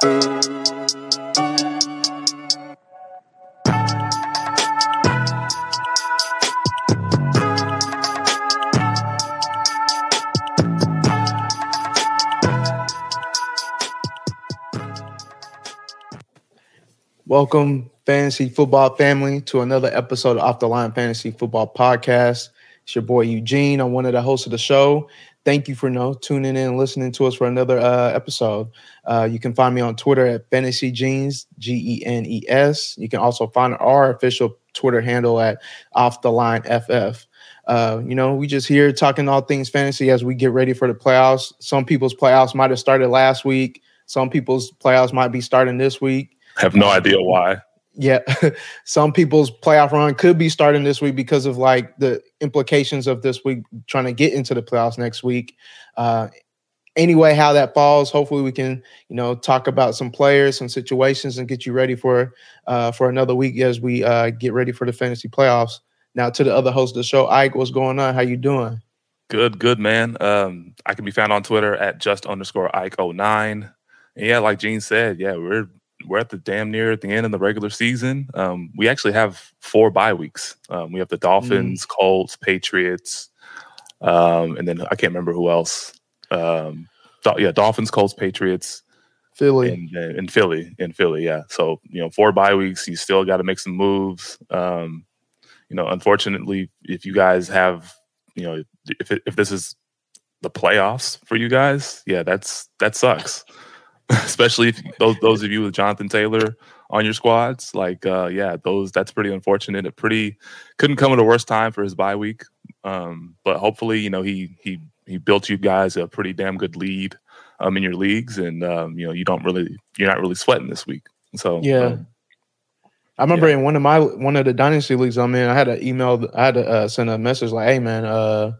Welcome, fantasy football family, to another episode of Off the Line Fantasy Football Podcast. It's your boy Eugene. I'm one of the hosts of the show. Thank you for you know, tuning in and listening to us for another uh, episode. Uh, you can find me on Twitter at Fantasy Genes, G E N E S. You can also find our official Twitter handle at Off the Line FF. Uh, you know, we just here talking all things fantasy as we get ready for the playoffs. Some people's playoffs might have started last week. Some people's playoffs might be starting this week. Have no idea why. Yeah, some people's playoff run could be starting this week because of like the implications of this week trying to get into the playoffs next week. Uh, anyway, how that falls, hopefully we can you know talk about some players, some situations, and get you ready for uh, for another week as we uh, get ready for the fantasy playoffs. Now to the other host of the show, Ike, what's going on? How you doing? Good, good man. Um, I can be found on Twitter at just underscore Ike 09. And yeah, like Gene said, yeah, we're we're at the damn near at the end of the regular season. Um, we actually have four bye weeks. Um, we have the Dolphins, mm. Colts, Patriots, um, and then I can't remember who else. Um, yeah, Dolphins, Colts, Patriots, Philly, and, and Philly, in Philly. Yeah, so you know, four bye weeks. You still got to make some moves. Um, you know, unfortunately, if you guys have, you know, if if this is the playoffs for you guys, yeah, that's that sucks. especially if those those of you with Jonathan Taylor on your squads. Like, uh, yeah, those that's pretty unfortunate. It pretty couldn't come at a worse time for his bye week. Um, but hopefully, you know, he he he built you guys a pretty damn good lead um, in your leagues, and um, you know, you don't really you're not really sweating this week. So yeah. Um, I remember yeah. in one of my one of the dynasty leagues I'm in, I had to email, I had to uh, send a message like, "Hey man, uh,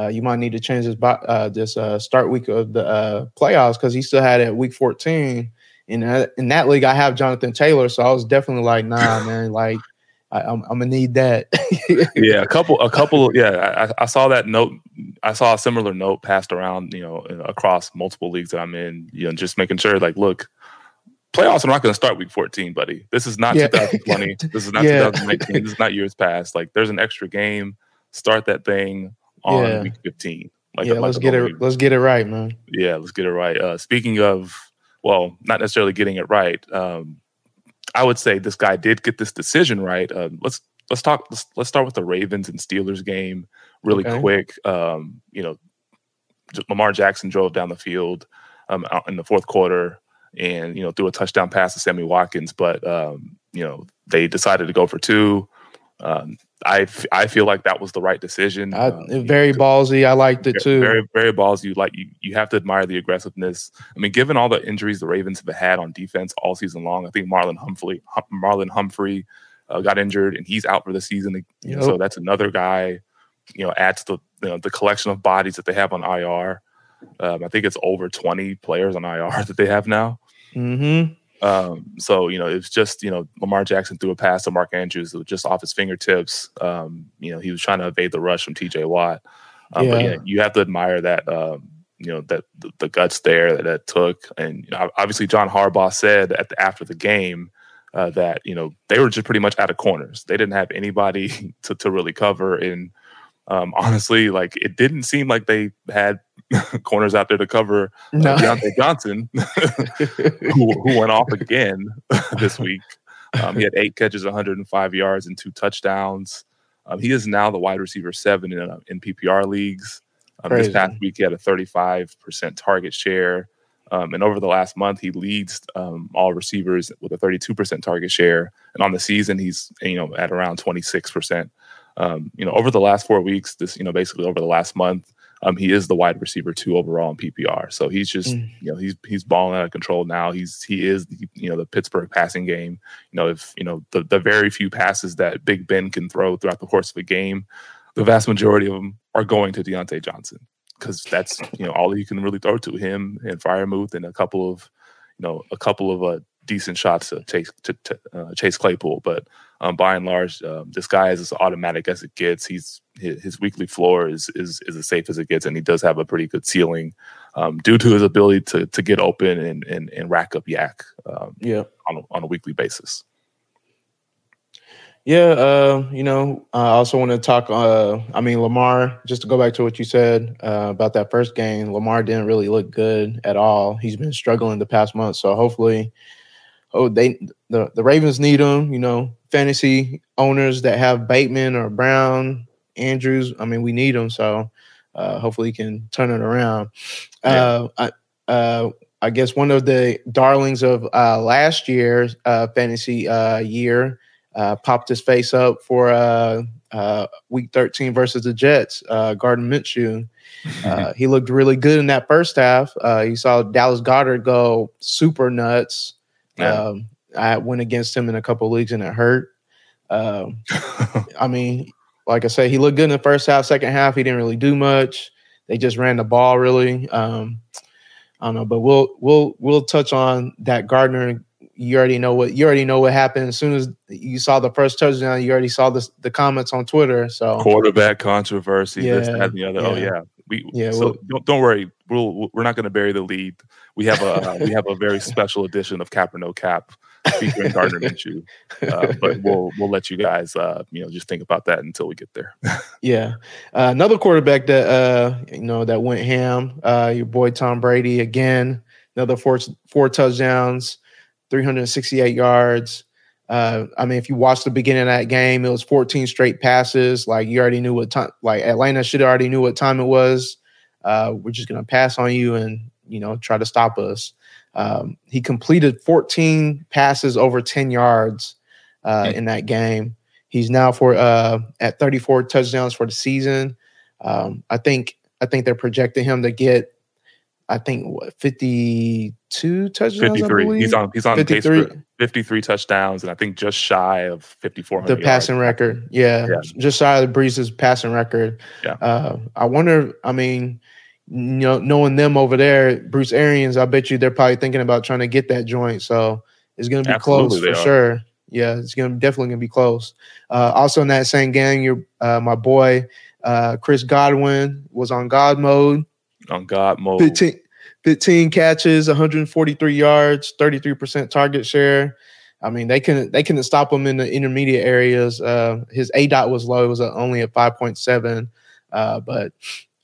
uh, you might need to change this uh, this uh, start week of the uh, playoffs because he still had it week 14. In that, in that league, I have Jonathan Taylor, so I was definitely like, nah, man, like I, am gonna need that. yeah, a couple, a couple. Yeah, I, I, saw that note. I saw a similar note passed around, you know, across multiple leagues that I'm in. You know, just making sure, like, look, playoffs are not going to start week 14, buddy. This is not yeah. 2020. this is not yeah. 2019. This is not years past. Like, there's an extra game. Start that thing on yeah. week 15. Like, yeah, like let's get it. Week. Let's get it right, man. Yeah, let's get it right. Uh, speaking of, well, not necessarily getting it right. Um, I would say this guy did get this decision right. Uh, let's let's talk. Let's, let's start with the Ravens and Steelers game really okay. quick. Um, you know, Lamar Jackson drove down the field um, in the fourth quarter and you know threw a touchdown pass to Sammy Watkins, but um, you know they decided to go for two. Um, I, f- I feel like that was the right decision. I, um, very ballsy. I liked it too. Very very ballsy. Like you, you have to admire the aggressiveness. I mean, given all the injuries the Ravens have had on defense all season long, I think Marlon Humphrey hum, Marlon Humphrey uh, got injured and he's out for the season. Yep. So that's another guy. You know, adds the you know, the collection of bodies that they have on IR. Um, I think it's over twenty players on IR that they have now. Mm-hmm. Um, so you know, it's just you know Lamar Jackson threw a pass to Mark Andrews, it was just off his fingertips. Um, you know, he was trying to evade the rush from T.J. Watt. Um, yeah. But yeah, you have to admire that. Um, you know that the, the guts there that, that took, and you know, obviously John Harbaugh said at the, after the game uh, that you know they were just pretty much out of corners. They didn't have anybody to to really cover, and um, honestly, like it didn't seem like they had corners out there to cover uh, no. Diontae Johnson, who, who went off again this week. Um, he had eight catches, 105 yards, and two touchdowns. Um, he is now the wide receiver seven in, uh, in PPR leagues. Um, this past week, he had a 35% target share. Um, and over the last month, he leads um, all receivers with a 32% target share. And on the season, he's you know at around 26%. Um, you know, over the last four weeks, this you know basically over the last month, um, he is the wide receiver two overall in PPR. So he's just mm. you know he's he's balling out of control now. He's he is the, you know the Pittsburgh passing game. You know if you know the the very few passes that Big Ben can throw throughout the course of a game, the vast majority of them are going to Diontae Johnson because that's you know all you can really throw to him and Freiermuth and a couple of you know a couple of uh, decent shots to Chase to, to uh, Chase Claypool. But um, by and large, um, this guy is as automatic as it gets. He's his, his, weekly floor is is is as safe as it gets, and he does have a pretty good ceiling um, due to his ability to to get open and and, and rack up YAC Um, yeah, on a, on a weekly basis. Yeah, uh, you know, I also want to talk. Uh, I mean, Lamar. Just to go back to what you said uh, about that first game, Lamar didn't really look good at all. He's been struggling the past month. So hopefully, oh, they the the Ravens need him. You know, fantasy owners that have Bateman or Brown, Andrews. I mean, we need him, So uh, hopefully, he can turn it around. Yeah. Uh, I, uh, I guess one of the darlings of last year's fantasy year uh, popped his face up for uh, uh, week 13 versus the Jets, uh, Gardner Minshew. Uh, he looked really good in that first half. Uh, you saw Dallas Goedert go super nuts. Yeah. Um, I went against him in a couple leagues and it hurt. Um, I mean, like I said, he looked good in the first half. Second half, he didn't really do much. They just ran the ball really. Um, I don't know, but we'll we'll we'll touch on that Gardner you already know what you already know what happened as soon as you saw the first touchdown. You already saw the the comments on Twitter. So quarterback controversy, yeah, this, that, and the other. Oh, yeah. Oh yeah, we yeah. So don't don't worry. We'll we're not going to bury the lead. We have a uh, we have a very special edition of Cap or No Cap featuring Gardner Minshew. Uh, but we'll we'll let you guys uh, you know just think about that until we get there. yeah, uh, another quarterback that uh, you know that went ham. Uh, your boy Tom Brady again. Another four four touchdowns. 368 yards. Uh, I mean, if you watch the beginning of that game, it was 14 straight passes. Like you already knew what time. Like Atlanta should have already knew what time it was. Uh, we're just gonna pass on you and you know try to stop us. Um, he completed 14 passes over 10 yards uh, mm-hmm. in that game. He's now for uh, at 34 touchdowns for the season. Um, I think I think they're projecting him to get I think what 52 touchdowns. 53. He's on he's on 53. pace for 53 touchdowns and I think just shy of 54. The passing yards. record. Yeah, yeah, Just shy of the Brees's passing record. Yeah. Uh, I wonder, I mean, you know, knowing them over there, Bruce Arians, I bet you they're probably thinking about trying to get that joint. So it's gonna be Absolutely close for sure. Yeah, it's gonna definitely gonna be close. Uh, also in that same gang, your uh, my boy uh, Chris Godwin was on God mode on God mode. 15, 15 catches, 143 yards, 33% target share. I mean, they couldn't they couldn't stop him in the intermediate areas. Uh, his aDOT was low; it was only at 5.7. Uh, but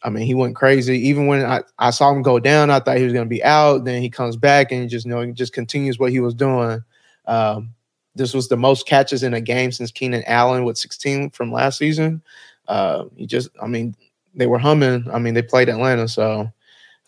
I mean, he went crazy. Even when I, I saw him go down, I thought he was going to be out. Then he comes back and just you know he just continues what he was doing. Um, this was the most catches in a game since Keenan Allen with 16 from last season. Uh, he just, I mean, they were humming. I mean, they played Atlanta, so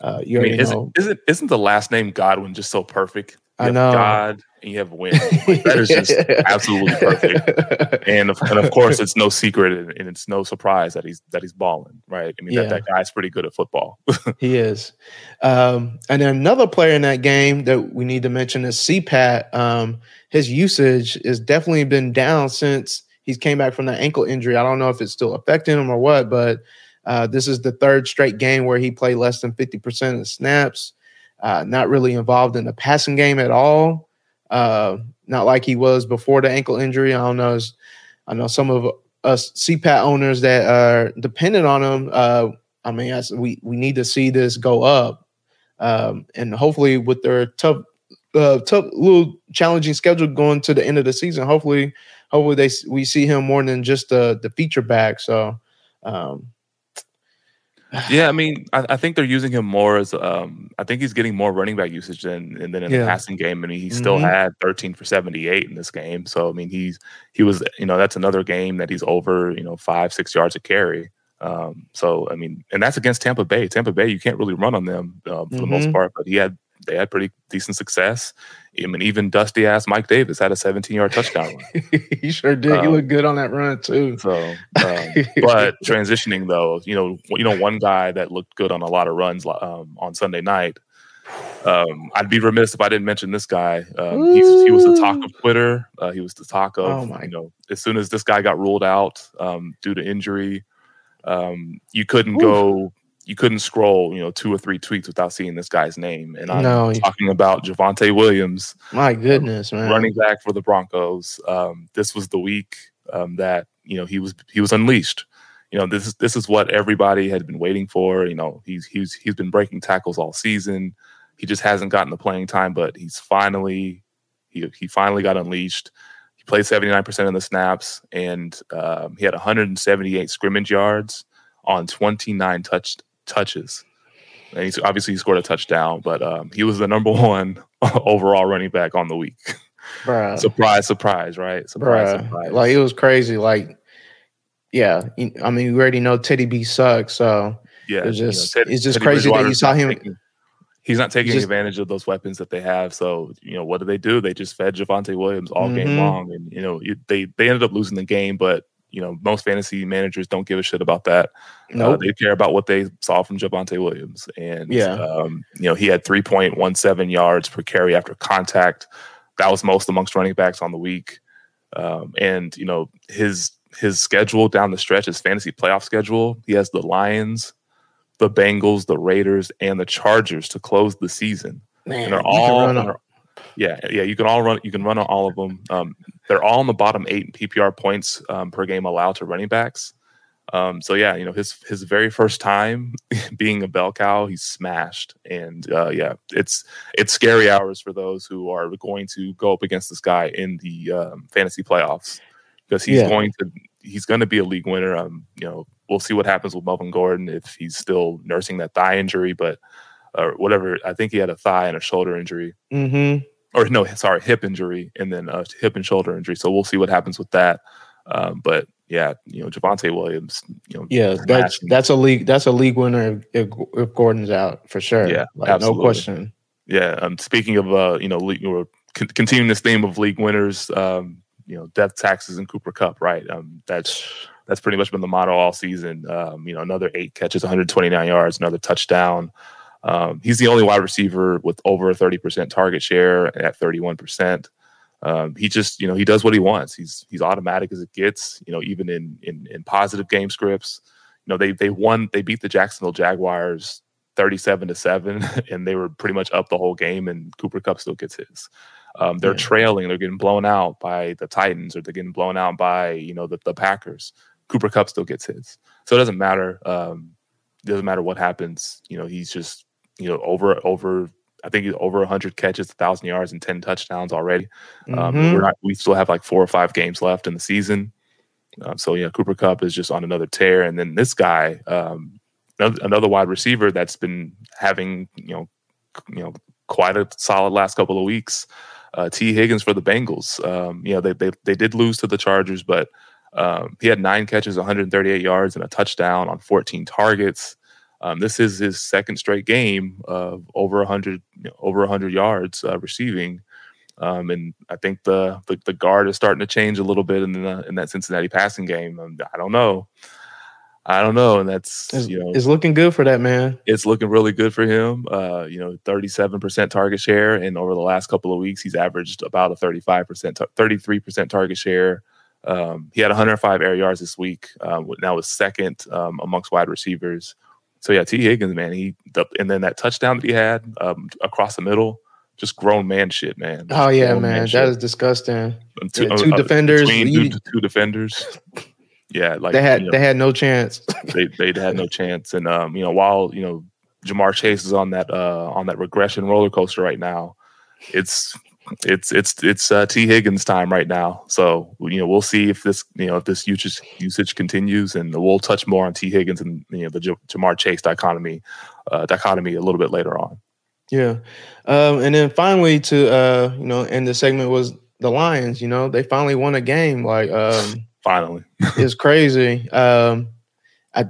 uh, you I mean, isn't, know. Isn't isn't the last name Godwin just so perfect? You I know God and you have Win. Like, that is just absolutely perfect. And of, and of course, it's no secret and it's no surprise that he's that he's balling, right? I mean, yeah. that, that guy's pretty good at football. he is. Um, and then another player in that game that we need to mention is CPAT. Um, his usage has definitely been down since he's came back from that ankle injury. I don't know if it's still affecting him or what, but uh, this is the third straight game where he played less than 50% of the snaps. Uh, not really involved in the passing game at all. Uh, not like he was before the ankle injury. I don't know. I know some of us CPAT owners that are dependent on him. Uh, I mean, we we need to see this go up, um, and hopefully with their tough, uh, tough little challenging schedule going to the end of the season, hopefully, hopefully they we see him more than just the the feature back. So. Um, yeah, I mean, I, I, think they're using him more as um, I think he's getting more running back usage than and then in yeah. the passing game. I mean, he mm-hmm. still had 13 for 78 in this game. So I mean, he's he was you know that's another game that he's over you know five six yards a carry. Um, so I mean, and that's against Tampa Bay. Tampa Bay, you can't really run on them uh, for mm-hmm. the most mm-hmm. part, but he had they had pretty decent success. I mean, even dusty ass Mike Davis had a 17 yard touchdown run. he sure did. Um, he looked good on that run too. So, um, but transitioning though, you know, you know, one guy that looked good on a lot of runs um, on Sunday night. Um, I'd be remiss if I didn't mention this guy. Um, he was the talk of Twitter. Uh, he was the talk of, oh you know, as soon as this guy got ruled out um, due to injury, you couldn't Oof. go you couldn't scroll, you know, two or three tweets without seeing this guy's name. And I'm no, talking about Javonte Williams. My goodness, man. Running back for the Broncos. Um, this was the week um, that, you know, he was he was unleashed. You know, this is this is what everybody had been waiting for. You know, he's he's he's been breaking tackles all season. He just hasn't gotten the playing time, but he's finally he he finally got unleashed. He played 79% of the snaps and um, he had 178 scrimmage yards on 29 touch touches. And he's obviously he scored a touchdown, but um, he was the number one overall running back on the week. Bruh. surprise, surprise, right? Surprise, Bruh. surprise. Like it was crazy. Like, yeah, I mean, we already know Teddy B sucks, so yeah, it's just you know, Ted, it's just Teddy crazy that you saw him. Taking, he's not taking just, advantage of those weapons that they have. So you know, what do they do? They just fed Javonte Williams all mm-hmm. game long, and you know, they they ended up losing the game, but you know, most fantasy managers don't give a shit about that. Uh, nope. Uh, they care about what they saw from Javonte Williams. And, yeah. Um, you know, he had 3.17 yards per carry after contact. That was most amongst running backs on the week. Um, and, you know, his his schedule down the stretch, his fantasy playoff schedule, he has the Lions, the Bengals, the Raiders, and the Chargers to close the season. Man, and they're all yeah, yeah, you can all run. You can run on all of them. Um, they're all in the bottom eight in PPR points um, per game allowed to running backs. Um, so yeah, you know his his very first time being a bell cow, he's smashed, and uh, yeah, it's it's scary hours for those who are going to go up against this guy in the um, fantasy playoffs because he's yeah. going to he's going to be a league winner. Um, you know, we'll see what happens with Melvin Gordon if he's still nursing that thigh injury, but or whatever. I think he had a thigh and a shoulder injury. Mm-hmm or no, sorry, hip injury and then a hip and shoulder injury. So we'll see what happens with that. Um, but yeah, you know, Javonte Williams, you know, yeah, that's that's a league that's a league winner if, if Gordon's out for sure. Yeah, like, no question. Yeah. Um, speaking of uh, you know, league, con- continuing this theme of league winners. Um, you know, death taxes and Cooper Kupp, right? Um, that's that's pretty much been the motto all season. Um, you know, another eight catches, 129 yards, another touchdown. Um, he's the only wide receiver with over a 30% target share at 31%. Um, he just, you know, he does what he wants. He's he's automatic as it gets. You know, even in in, in positive game scripts, you know, they they won, they beat the Jacksonville Jaguars 37 to seven, and they were pretty much up the whole game. And Cooper Kupp still gets his. Um, they're yeah. trailing, they're getting blown out by the Titans, or they're getting blown out by you know the, the Packers. Cooper Kupp still gets his, so it doesn't matter. Um, it doesn't matter what happens. You know, he's just you know, over over I think over 100 catches, 1,000 yards, and 10 touchdowns already. Um, mm-hmm. Um, we're not, we still have like four or five games left in the season. Um, so, yeah, Cooper Kupp is just on another tear. And then this guy, um, another, wide receiver that's been having, you know, you know, quite a solid last couple of weeks. Uh, Tee Higgins for the Bengals. Um, you know, they, they, they did lose to the Chargers, but um, he had nine catches, 138 yards, and a touchdown on 14 targets. Um, this is his second straight game of over 100 you know, over 100 yards uh, receiving. Um, and I think the, the, the guard is starting to change a little bit in the, in that Cincinnati passing game. Um, I don't know. I don't know, and that's it's, you know it's looking good for that man. It's looking really good for him. Uh, you know, thirty seven percent target share, and over the last couple of weeks, he's averaged about a thirty five percent, thirty three percent target share. Um, he had 105 air yards this week. Uh, now is second um, amongst wide receivers so yeah, T. Higgins, man, he the, and then that touchdown that he had um, across the middle, just grown man shit, man. Just oh yeah, man, man that is disgusting. Two, yeah, two uh, defenders, two, two, defenders. Yeah, like they had you know, they had no chance. they they had no chance, and um, you know, while you know Ja'Marr Chase is on that uh on that regression roller coaster right now, it's it's it's it's uh, T Higgins time right now. So you know we'll see if this you know if this usage usage continues, and we'll touch more on T Higgins and you know the J- Ja'Marr Chase dichotomy uh, dichotomy a little bit later on. Yeah, um, and then finally to uh, you know end the segment was the Lions. You know they finally won a game. Like um, finally, it's crazy. Um, I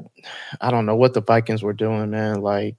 I don't know what the Vikings were doing, man. Like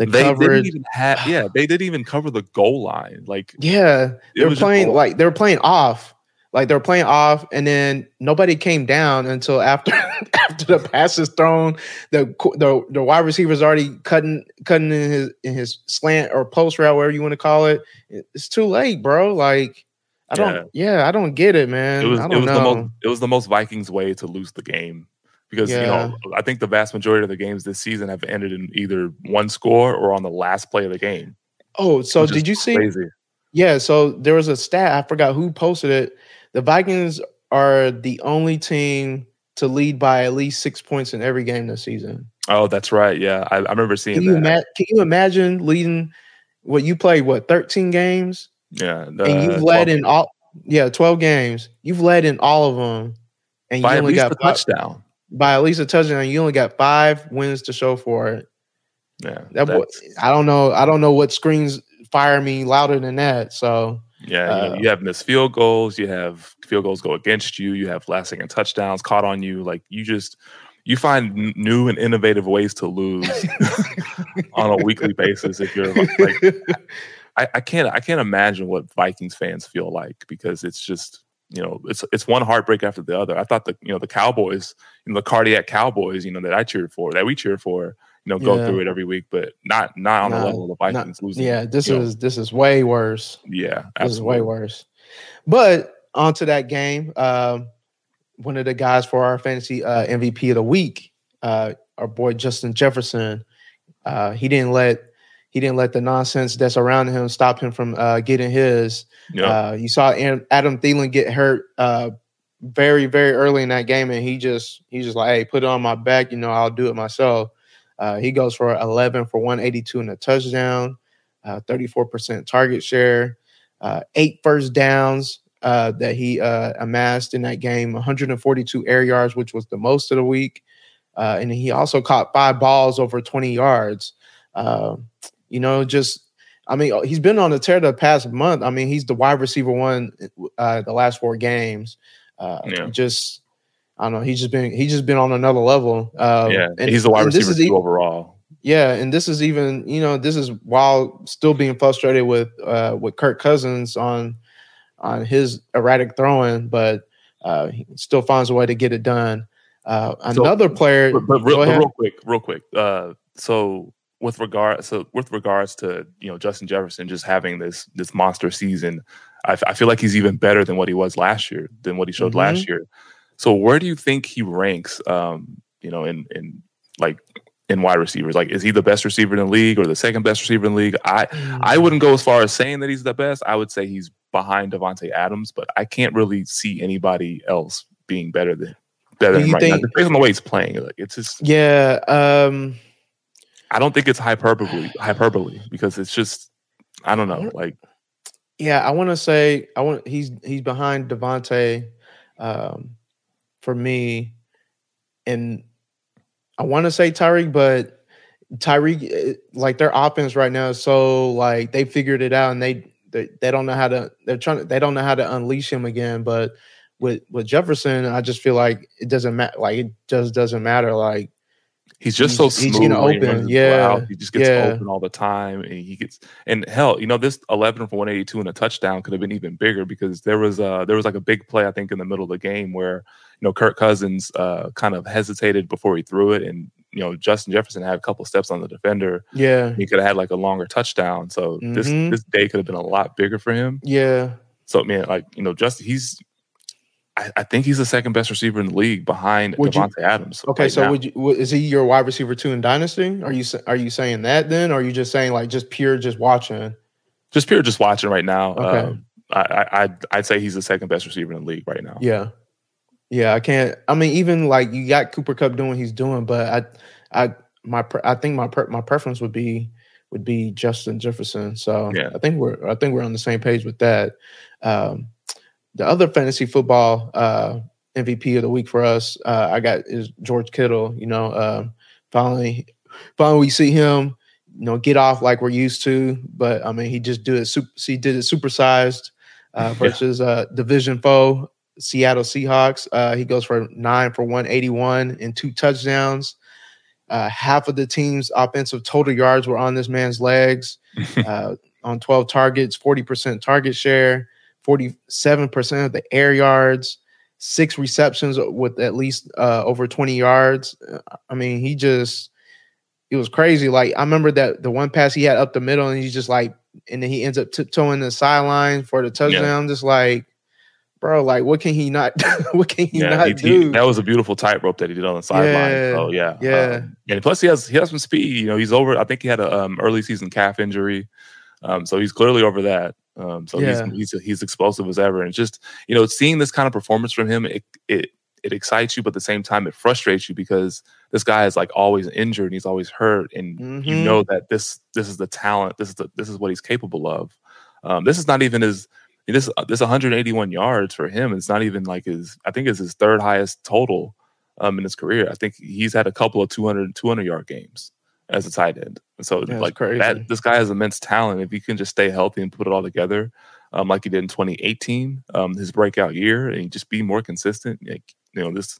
the they coverage. didn't even have yeah they didn't even cover the goal line. Like Yeah, they were playing like they were playing off, like they were playing off, and then nobody came down until after after the pass is thrown. The the the wide receiver's already cutting cutting in his in his slant or post route, whatever you want to call it. It's too late, bro. Like I don't, yeah, I don't get it, man. it was it was the most it was the most Vikings way to lose the game because you know I think the vast majority of the games this season have ended in either one score or on the last play of the game. oh, so did you see? Crazy. Yeah, so there was a stat, I forgot who posted it. The Vikings are the only team to lead by at least six points in every game this season. Oh, that's right. Yeah, I, I remember seeing Can you, that. ima- can you imagine leading what you played, what, 13 games? yeah, and you've uh, led 12 in all, yeah, 12 games. You've led in all of them. And you by at only got a touchdown. By at least a touchdown. You only got five wins to show for it. Yeah, That boy, I don't know. I don't know what screens fire me louder than that. So Yeah, you, know, Uh, you have missed field goals. You have field goals go against you. You have last second touchdowns caught on you. Like you just you find new and innovative ways to lose on a weekly basis. If you're like, I, I can't I can't imagine what Vikings fans feel like because it's just you know it's it's one heartbreak after the other. I thought the you know the Cowboys, you know the cardiac Cowboys, you know that I cheered for, that we cheer for, you know go Yeah. through it every week, but not not on the level of the not- Vikings losing. yeah, this you know, is this is way worse. yeah, This is way worse. But onto that game, um, one of the guys for our fantasy uh, MVP of the week, uh, our boy Justin Jefferson, uh, he didn't let he didn't let the nonsense that's around him stop him from uh, getting his. Yeah. Uh, you saw Adam Thielen get hurt uh, very very early in that game, and he just he just like, hey, put it on my back. You know, I'll do it myself. Uh, he goes for 11 for 182 and a touchdown, uh, 34% target share, uh, eight first downs uh, that he uh, amassed in that game, 142 air yards, which was the most of the week. Uh, and he also caught five balls over 20 yards. Uh, you know, just I mean, he's been on the tear the past month. I mean, he's the wide receiver one uh, the last four games. Uh, Yeah. Just I don't know. He's just been he's just been on another level. Uh, yeah, and- he's the wide receiver is two even- overall. yeah, and this is even you know this is while still being frustrated with uh, with Kirk Cousins on on his erratic throwing, but uh, he still finds a way to get it done. Uh, So- another player, But, but, real, but real quick, real quick. Uh, so with regard, so with regards to you know Justin Jefferson just having this this monster season, I, f- I feel like he's even better than what he was last year, than what he showed Mhm. last year. So where do you think he ranks? Um, you know, in in like in wide receivers, like is he the best receiver in the league or the second best receiver in the league? I I Mm. wouldn't go as far as saying that he's the best. I would say he's behind Davante Adams, but I can't really see anybody else being better than better than right now. think- Just based on the way he's playing, like it's just yeah, um, I don't think it's hyperbole hyperbole because it's just I don't know. Like yeah. I want to say I want he's he's behind Davante um, for me, and I want to say Tyreek, but Tyreek, eh, like their offense right now is so like they figured it out and they they, they don't know how to they're trying they don't know how to unleash him again. But with with Jefferson, I just feel like it doesn't matter. Like it just doesn't matter. Like he's just so He's- he's smooth. gonna when he open, yeah. He just gets yeah. open all the time, and he gets and hell, you know, this eleven for one eighty two and a touchdown could have been even bigger because there was uh there was like a big play I think in the middle of the game where you know Kirk Cousins uh kind of hesitated before he threw it, and you know Justin Jefferson had a couple steps on the defender. yeah, He could have had like a longer touchdown, so this Mhm. this day could have been a lot bigger for him. yeah. So man, like you know, just he's. I, I think he's the second best receiver in the league behind Would you- Adams. Okay, right so now. would you is he your wide receiver two in dynasty? Are you are you saying that then, or are you just saying like just pure just watching? just pure just watching right now. Okay. Um, I, I I'd, I'd say he's the second best receiver in the league right now. Yeah, yeah. I can't. I mean, even like you got Cooper Kupp doing what he's doing, but I, I my I think my my preference would be would be Justin Jefferson. So Yeah. I think we're I think we're on the same page with that. Um, the other fantasy football uh, MVP of the week for us, uh, I got is George Kittle. You know, um, finally, finally we see him, you know, get off like we're used to. But I mean, he just did it. Super, he did it supersized uh, versus uh, division foe Seattle Seahawks. Uh, he goes for nine for one eighty one and two touchdowns. Uh, half of the team's offensive total yards were on this man's legs. Uh, on 12 targets, 40% target share, 47% of the air yards, six receptions with at least uh, over 20 yards. I mean, he just, it was crazy. Like, I remember that the one pass he had up the middle, and he's just like, and then he ends up tiptoeing the sideline for the touchdown. Just like, bro, like, what can he not, what can he yeah, not he- do? he- that was a beautiful tightrope that he did on the sideline. Yeah, So yeah, yeah. Um, and plus he has he has some speed. You know, he's over. I think he had a um, early season calf injury, um, so he's clearly over that. Um, so Yeah. he's he's he's explosive as ever, and just you know, seeing this kind of performance from him, it it it excites you, but at the same time, it frustrates you because this guy is like always injured and he's always hurt, and you Mhm. know that this this is the talent, this is the this is what he's capable of. Um, this is not even his this this 181 yards for him. It's not even like his. I think it's his third highest total um, in his career. I think he's had a couple of 200 200 yard games as a tight end. So That's like crazy. that, this guy has immense talent. If he can just stay healthy and put it all together, um, like he did in 2018, um, his breakout year, and just be more consistent. Like you know this.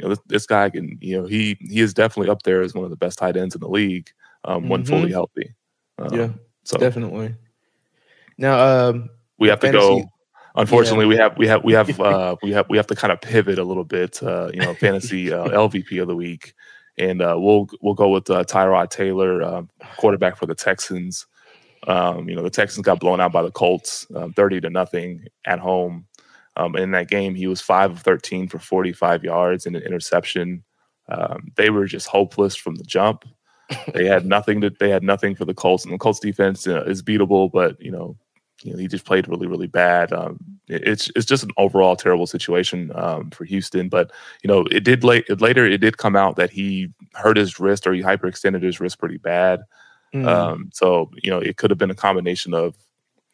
You know this, this guy can. You know he he is definitely up there as one of the best tight ends in the league um, when fully healthy. Um, Yeah, so Definitely. Now, um, we have to go. Unfortunately, we have we have we have uh, we have we have to kind of pivot a little bit. Uh, you know, fantasy uh, LVP of the week, and uh, we'll we'll go with uh, Tyrod Taylor, um, quarterback for the Texans. Um, you know, the Texans got blown out by the Colts, um, thirty to nothing at home. Um, in that game, he was five of thirteen for forty-five yards and an interception. Um, they were just hopeless from the jump. They had nothing to. They had nothing for the Colts, and the Colts defense uh, is beatable, but you know you know, he just played really, really bad. Um, it's it's just an overall terrible situation um, for Houston. But you know, it did late it, later. It did come out that he hurt his wrist or he hyperextended his wrist pretty bad. mm, Um, so you know, it could have been a combination of,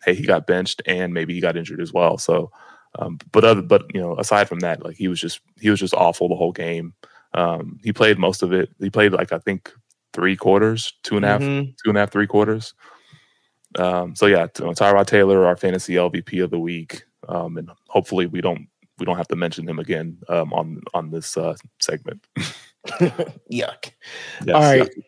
hey, he got benched and maybe he got injured as well. So, um, but other but you know, aside from that, like he was just he was just awful the whole game. Um, he played most of it. He played like I think three quarters, two and a half, mhm. two and a half, three quarters. Um, so yeah, t- Tyrod Taylor, our fantasy LVP of the week, um, and hopefully we don't we don't have to mention him again um, on on this uh, segment. Yuck. Yes, All right. yeah.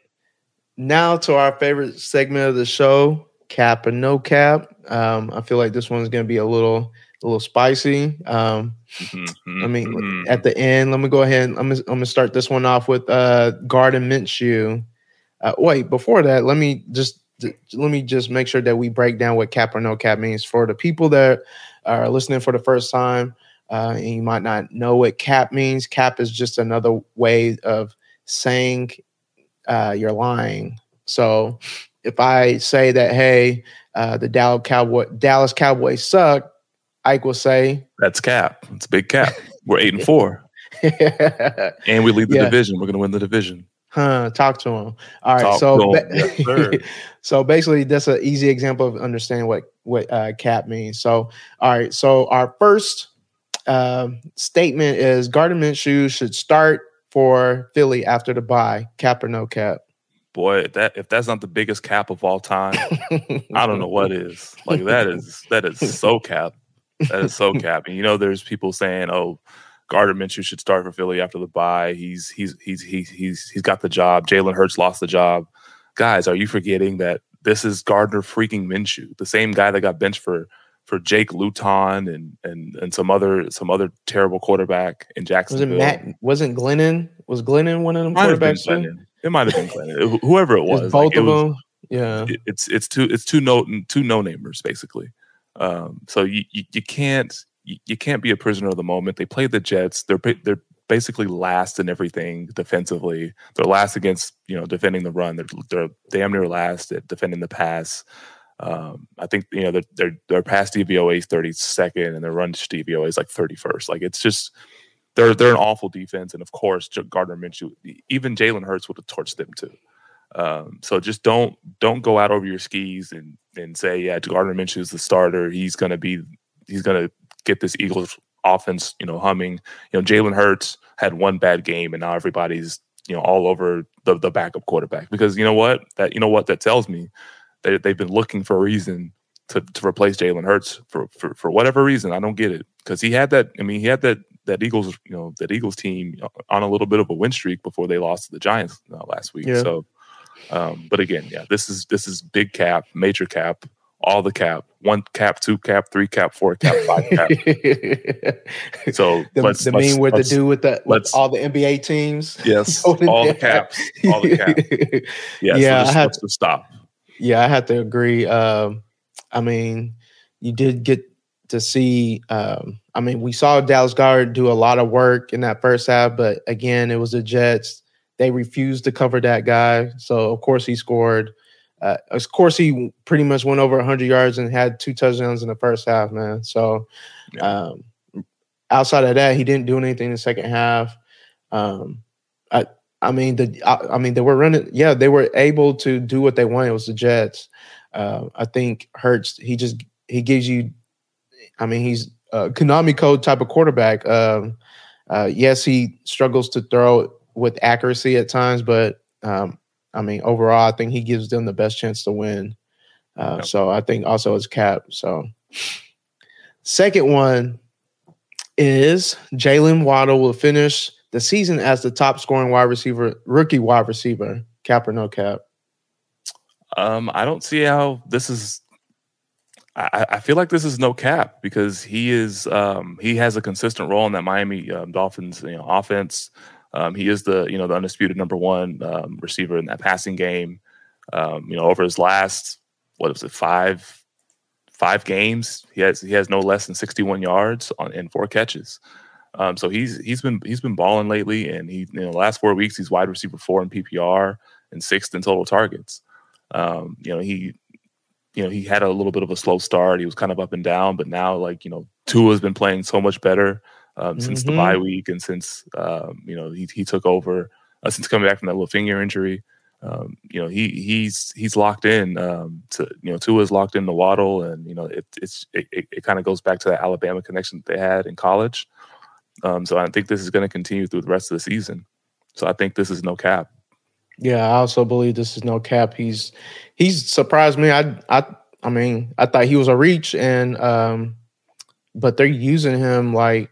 Now to our favorite segment of the show, cap and no cap. Um, I feel like this one's gonna be a little a little spicy. Um, Mhm, I mean, mhm. at the end, let me go ahead. I'm gonna, I'm gonna start this one off with uh, Gardner Minshew. Uh, wait, before that, let me just let me just make sure that we break down what cap or no cap means for the people that are listening for the first time. Uh, and you might not know what cap means. Cap is just another way of saying uh, you're lying. So if I say that, hey, uh, the Dallas Cowboy Dallas Cowboys suck, Ike will say, that's cap. It's a big cap. We're eight and four, and we lead the Yeah. division. We're gonna win the division. Huh, talk to him. All right. Talk so, ba- Yes, so basically, that's an easy example of understanding what what uh, cap means. So, all right. So our first um, statement is Gardner Minshew should start for Philly after the bye. Cap or no cap? Boy, if that if that's not the biggest cap of all time, I don't know what is. Like that is that is so cap. That is so cap. And you know, there's people saying, "Oh, Gardner Minshew should start for Philly after the bye. He's he's he's he's he's he's got the job. Jalen Hurts lost the job." Guys, are you forgetting that this is Gardner freaking Minshew, the same guy that got benched for for Jake Luton and and and some other some other terrible quarterback in Was Jacksonville. Matt? Wasn't Glennon? Was Glennon one of them Might quarterbacks? It might have been Glennon. Whoever it It's was, both like, it of was- them. Yeah. it- it's it's two it's two no two no namers basically. Um, so you, you you can't you, can't be a prisoner of the moment. They played the Jets. They're they're basically last in everything defensively. They're last against you know defending the run. They're they're damn near last at defending the pass. Um, I think you know their their pass DVOA is thirty second and their run DVOA is like thirty first. Like it's just they're they're an awful defense. And of course, Gardner Minshew, even Jalen Hurts would have torched them too. Um, so just don't don't go out over your skis and and say, yeah, Gardner Minshew is the starter. He's gonna be he's gonna get this Eagles offense, you know, humming. You know, Jalen Hurts had one bad game, and now everybody's you know all over the the backup quarterback because you know what that you know what that tells me that they've been looking for a reason to, to replace Jalen Hurts for, for for whatever reason. I don't get it because he had that. I mean, he had that that Eagles you know that Eagles team on a little bit of a win streak before they lost to the Giants uh, last week. Yeah. So, um, but again, yeah, this is this is big cap, major cap, all the cap, one cap, two cap, three cap, four cap, five cap. so the, let's, the mean with the do with the with all the NBA teams. Yes, all the caps, all the caps. Yeah, yeah, so I had to stop. Yeah, I have to agree. Um, I mean, you did get to see. Um, I mean, we saw Dallas Goedert do a lot of work in that first half, but again, it was the Jets. They refused to cover that guy, so of course he scored. Uh, of course, he pretty much went over 100 yards and had two touchdowns in the first half, man. So, um, outside of that, he didn't do anything in the second half. Um, I, I mean, the, I, I, mean, they were running. Yeah, they were able to do what they wanted. It was the Jets. Uh, I think Hurts. He just he gives you. I mean, he's a Konami code type of quarterback. Um, uh, yes, he struggles to throw with accuracy at times, but um, I mean, overall, I think he gives them the best chance to win. Uh, yep. So I think also it's cap. So second one is Jaylen Waddle will finish the season as the top scoring wide receiver, rookie wide receiver, cap or no cap. Um, I don't see how this is. I, I, feel like this is no cap because he is um, he has a consistent role in that Miami um, Dolphins you know, offense. Um, he is the you know the undisputed number one um, receiver in that passing game. Um, you know, over his last what was it five five games, he has he has no less than sixty one yards on in four catches. Um, so he's he's been he's been balling lately, and he you know last four weeks he's wide receiver four in PPR and sixth in total targets. Um, you know he you know he had a little bit of a slow start. He was kind of up and down, but now like you know Tua has been playing so much better um, mm-hmm. since the bye mm-hmm. week and since um, you know he he took over uh, since coming back from that little finger injury. Um, you know he he's he's locked in um, to you know Tua is locked in the Waddle and you know it, it's it, it, it kind of goes back to that Alabama connection that they had in college. Um, so I think this is going to continue through the rest of the season. So I think this is no cap. Yeah, I also believe this is no cap. He's he's surprised me. I I I mean I thought he was a reach and um, but they're using him like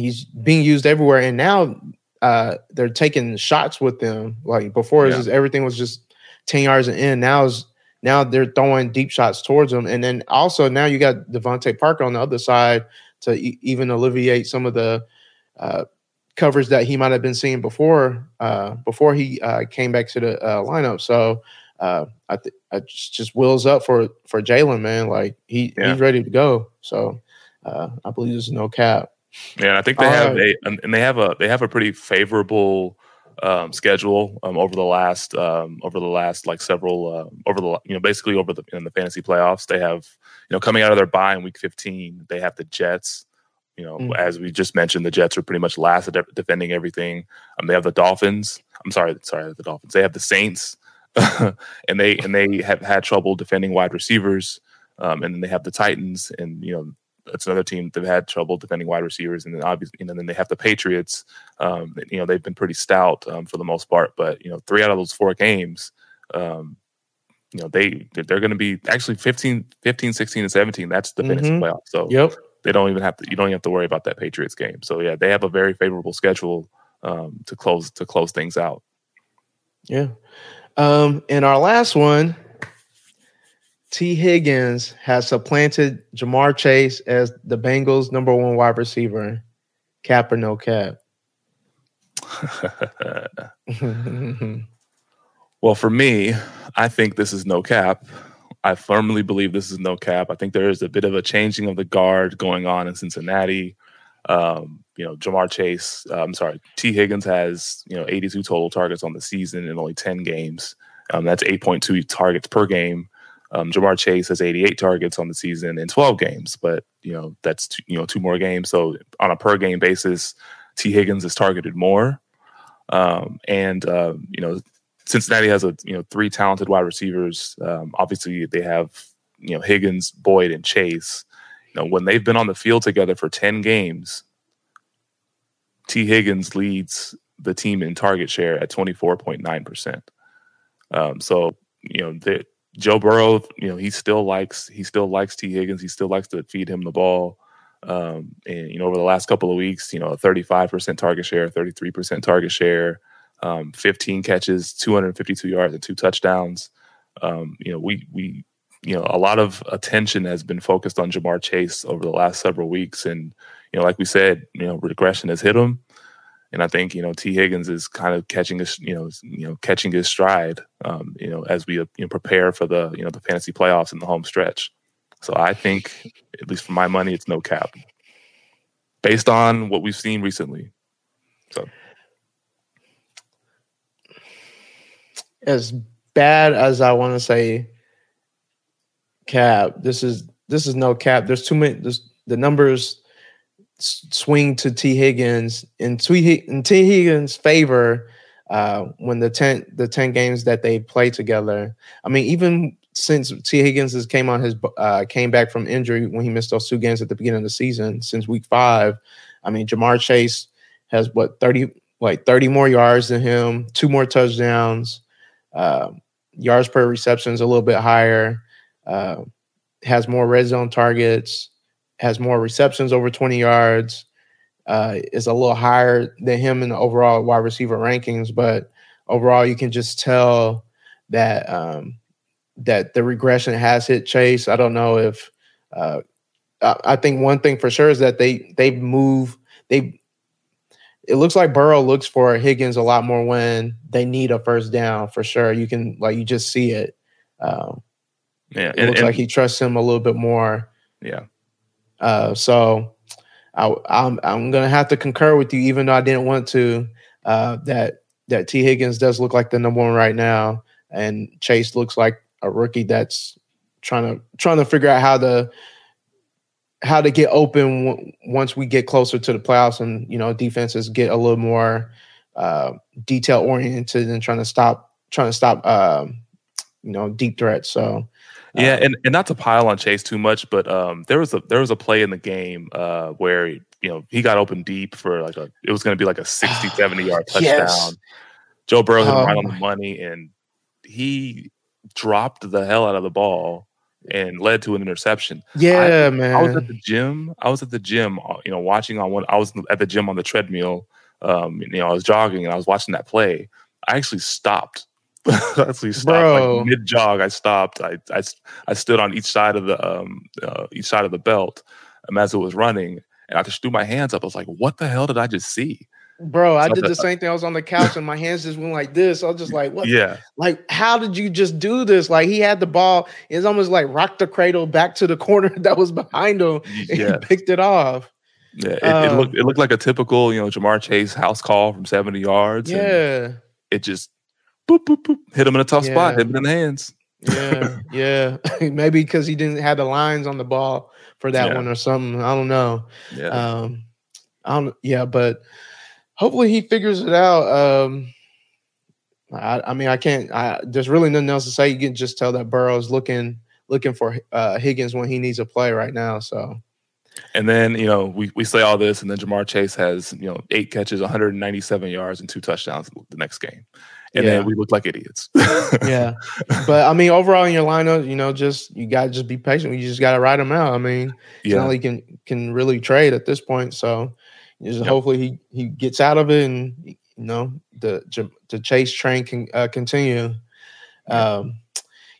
he's being used everywhere, and now uh, they're taking shots with them. Like before, yeah. just, everything was just ten yards and in. Now is now they're throwing deep shots towards them, and then also now you got DeVante Parker on the other side to e- even alleviate some of the uh, coverage that he might have been seeing before uh, before he uh, came back to the uh, lineup. So uh, I, th- I just, just wheels up for for Jalen, man. Like he yeah. he's ready to go. So uh, I believe there's no cap. Yeah, I think they have a and they have a they have a pretty favorable um, schedule um, over the last um, over the last like several uh, over the you know basically over the in the fantasy playoffs they have you know coming out of their bye in week 15 they have the Jets. You know mm-hmm. as we just mentioned the Jets are pretty much last at defending everything. Um, they have the Dolphins. I'm sorry sorry the Dolphins. They have the Saints. And they and they have had trouble defending wide receivers um, and then they have the Titans and you know it's another team that had trouble defending wide receivers, and then obviously, you know, then they have the Patriots. Um, you know, they've been pretty stout um, for the most part, but you know, three out of those four games, um, you know, they they're going to be actually 15, 15, 16, and 17. That's the fantasy mm-hmm. playoff. So yep. they don't even have to. You don't even have to worry about that Patriots game. So yeah, they have a very favorable schedule um, to close to close things out. Yeah. Um, and our last one Tee Higgins has supplanted Ja'Marr Chase as the Bengals' number one wide receiver. Cap or no cap? well, for me, I think this is no cap. I firmly believe this is no cap. I think there is a bit of a changing of the guard going on in Cincinnati. Um, you know, Ja'Marr Chase, uh, I'm sorry, T. Higgins has, you know, 82 total targets on the season in only 10 games. Um, that's 8.2 targets per game. Um, Ja'Marr Chase has 88 targets on the season in 12 games, but you know that's you know two more games. So on a per game basis, T Higgins is targeted more, um, and uh, you know Cincinnati has a you know three talented wide receivers. Um, obviously, they have you know Higgins, Boyd, and Chase. You know when they've been on the field together for ten games, T Higgins leads the team in target share at twenty four point nine percent. Um, so you know the, Joe Burrow, you know he still likes he still likes T. Higgins. He still likes to feed him the ball. Um, and you know over the last couple of weeks, you know a thirty five percent target share, thirty three percent target share um, 15 catches, 252 yards, and two touchdowns. Um, you know, we we you know a lot of attention has been focused on Ja'Marr Chase over the last several weeks, and you know, like we said, you know, regression has hit him, and I think you know Tee Higgins is kind of catching his you know you know catching his stride, um, you know, as we you know, prepare for the you know the fantasy playoffs and the home stretch. So I think, at least for my money, it's no cap, based on what we've seen recently. So. as bad as I want to say cap, this is this is no cap. There's too many. There's, the numbers swing to T. Higgins in T. Higgins' favor uh, when the ten the ten games that they play together. I mean, even since T. Higgins came on his uh, came back from injury when he missed those two games at the beginning of the season since week five. I mean, Ja'Marr Chase has what thirty like thirty more yards than him, two more touchdowns. Uh, yards per reception is a little bit higher. Uh, has more red zone targets. Has more receptions over 20 yards. Uh, is a little higher than him in the overall wide receiver rankings, but overall you can just tell that um, that the regression has hit Chase. I don't know if uh, I think one thing for sure is that they they move they it looks like Burrow looks for Higgins a lot more when they need a first down for sure. You can like you just see it. Um, yeah, it and, looks and, like he trusts him a little bit more. Yeah. Uh, so I, I'm, I'm gonna have to concur with you, even though I didn't want to. Uh, that that Tee Higgins does look like the number one right now, and Chase looks like a rookie that's trying to trying to figure out how to how to get open w- once we get closer to the playoffs and you know defenses get a little more uh, detail oriented and trying to stop trying to stop uh, you know deep threats. So yeah, uh, and, and not to pile on Chase too much, but um, there was a there was a play in the game uh, where you know he got open deep for like a it was going to be like a 60 70 yard touchdown. Yes. Joe Burrow hit him right on the um, money and he dropped the hell out of the ball and led to an interception. Yeah, I, man. I was at the gym. I was at the gym, uh, you know, watching on one. I was at the gym on the treadmill. Um, you know, I was jogging and I was watching that play. I actually stopped. Actually stopped like, mid jog. I stopped. I, I I stood on each side of the um uh, each side of the belt um, as it was running, and I just threw my hands up. I was like, "What the hell did I just see?" Bro, I did the same thing. I was on the couch and my hands just went like this. I was just like, what? Yeah. Like, how did you just do this? Like, he had the ball. It's almost like rocked the cradle back to the corner that was behind him and yeah. he picked it off. Yeah. It, um, it, looked it looked like a typical, you know, Ja'Marr Chase house call from 70 yards. Yeah. It just boop, boop, boop, hit him in a tough yeah. spot, hit him in the hands. yeah. Yeah. Maybe because he didn't have the lines on the ball for that yeah. one or something. I don't know. Yeah. Um, I don't, yeah, but hopefully he figures it out. Um, I, I, mean, I can't. I, there's really nothing else to say. You can just tell that Burrow's looking looking for uh, Higgins when he needs a play right now. So, and then you know we we say all this, and then Ja'Marr Chase has you know eight catches, 197 yards, and two touchdowns the next game, and yeah. then we look like idiots. yeah, but I mean, overall in your lineup, you know, just you got to just be patient. You just got to write them out. I mean, yeah, like can can really trade at this point. So just yep. hopefully he he gets out of it and you know the the chase train can uh, continue. Um,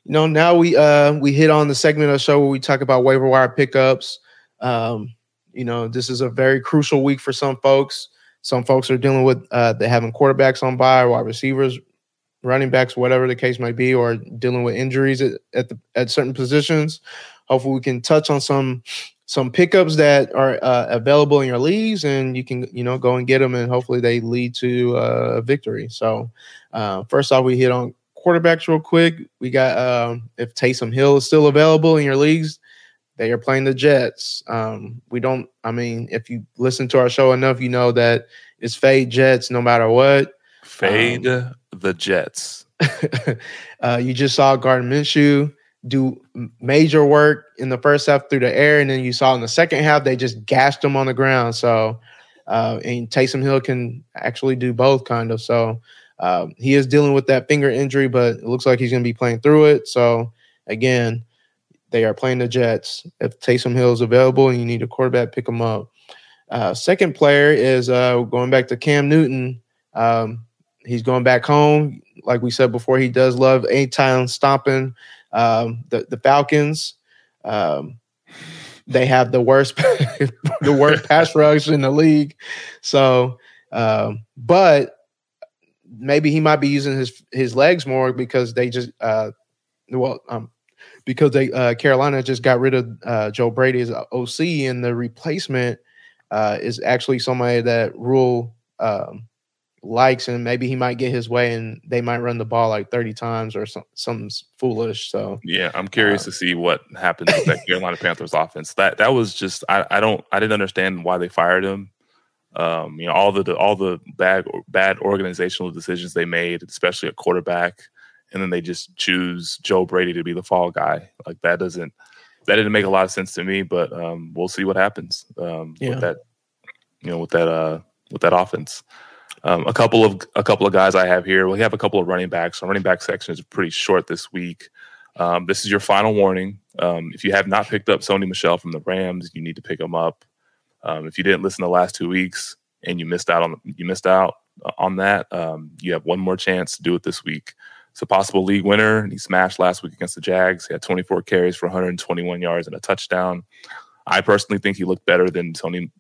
you know, now we uh we hit on the segment of the show where we talk about waiver wire pickups. Um, you know, this is a very crucial week for some folks. Some folks are dealing with uh they having quarterbacks on bye, wide receivers, running backs, whatever the case might be, or dealing with injuries at, at the at certain positions. Hopefully, we can touch on some some pickups that are uh, available in your leagues, and you can you know go and get them, and hopefully they lead to uh, a victory. So uh, first off, we hit on quarterbacks real quick. We got um, if Taysom Hill is still available in your leagues, they are playing the Jets. Um, we don't. I mean, if you listen to our show enough, you know that it's fade Jets no matter what. Fade um, the Jets. uh, you just saw Gardner Minshew do major work in the first half through the air, and then you saw in the second half they just gashed him on the ground. So, uh, and Taysom Hill can actually do both, kind of. So, um, he is dealing with that finger injury, but it looks like he's going to be playing through it. So, again, they are playing the Jets. If Taysom Hill is available and you need a quarterback, pick him up. Uh, second player is uh, going back to Cam Newton. Um, he's going back home. Like we said before, he does love A-Town stomping um, the the Falcons. Um, they have the worst the worst pass rush in the league. So, um, but maybe he might be using his his legs more because they just uh, well um, because they uh, Carolina just got rid of uh, Joe Brady as OC and the replacement uh, is actually somebody that Rhule um, likes, and maybe he might get his way, and they might run the ball like thirty times or some, something foolish. So yeah, I'm curious uh, to see what happens with that Carolina Panthers offense. That that was just I, I don't I didn't understand why they fired him. Um, you know all the, the all the bad bad organizational decisions they made, especially at quarterback, and then they just choose Joe Brady to be the fall guy. Like that doesn't that didn't make a lot of sense to me. But um, we'll see what happens um, yeah. with that. You know, with that uh, with that offense. Um, a couple of a couple of guys I have here. We have a couple of running backs. Our running back section is pretty short this week. Um, this is your final warning. Um, if you have not picked up Sony Michel from the Rams, you need to pick him up. Um, if you didn't listen the last two weeks and you missed out on you missed out on that, um, you have one more chance to do it this week. It's a possible league winner. He smashed last week against the Jags. He had 24 carries for 121 yards and a touchdown. I personally think he looked better than Tony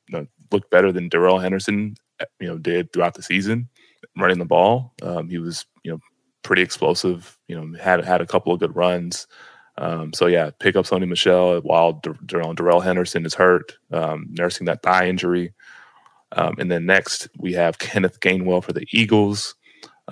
looked better than Darrell Henderson you know did throughout the season running the ball. Um, he was you know pretty explosive. You know had had a couple of good runs. Um, so yeah, pick up Sony Michel while Darrell, Darrell Henderson is hurt, um, nursing that thigh injury. Um, and then next we have Kenneth Gainwell for the Eagles.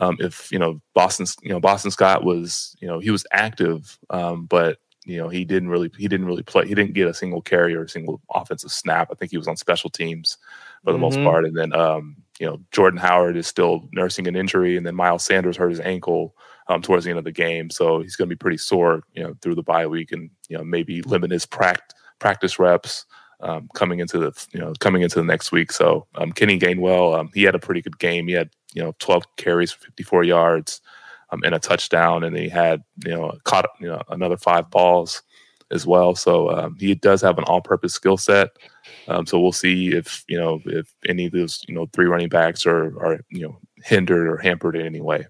Um, if you know Boston, you know Boston Scott was you know he was active, um, but you know he didn't really he didn't really play. He didn't get a single carry or a single offensive snap. I think he was on special teams for the mm-hmm. most part. And then, um, you know, Jordan Howard is still nursing an injury, and then Miles Sanders hurt his ankle um, towards the end of the game, so he's going to be pretty sore, you know, through the bye week, and you know, maybe limit his pract- practice reps um, coming into the you know coming into the next week. So um, Kenny Gainwell, um, he had a pretty good game. He had you know 12 carries for 54 yards um, and a touchdown, and he had you know caught you know another five balls as well. So um, he does have an all-purpose skill set. So we'll see if you know if any of those you know three running backs are are you know hindered or hampered in any way.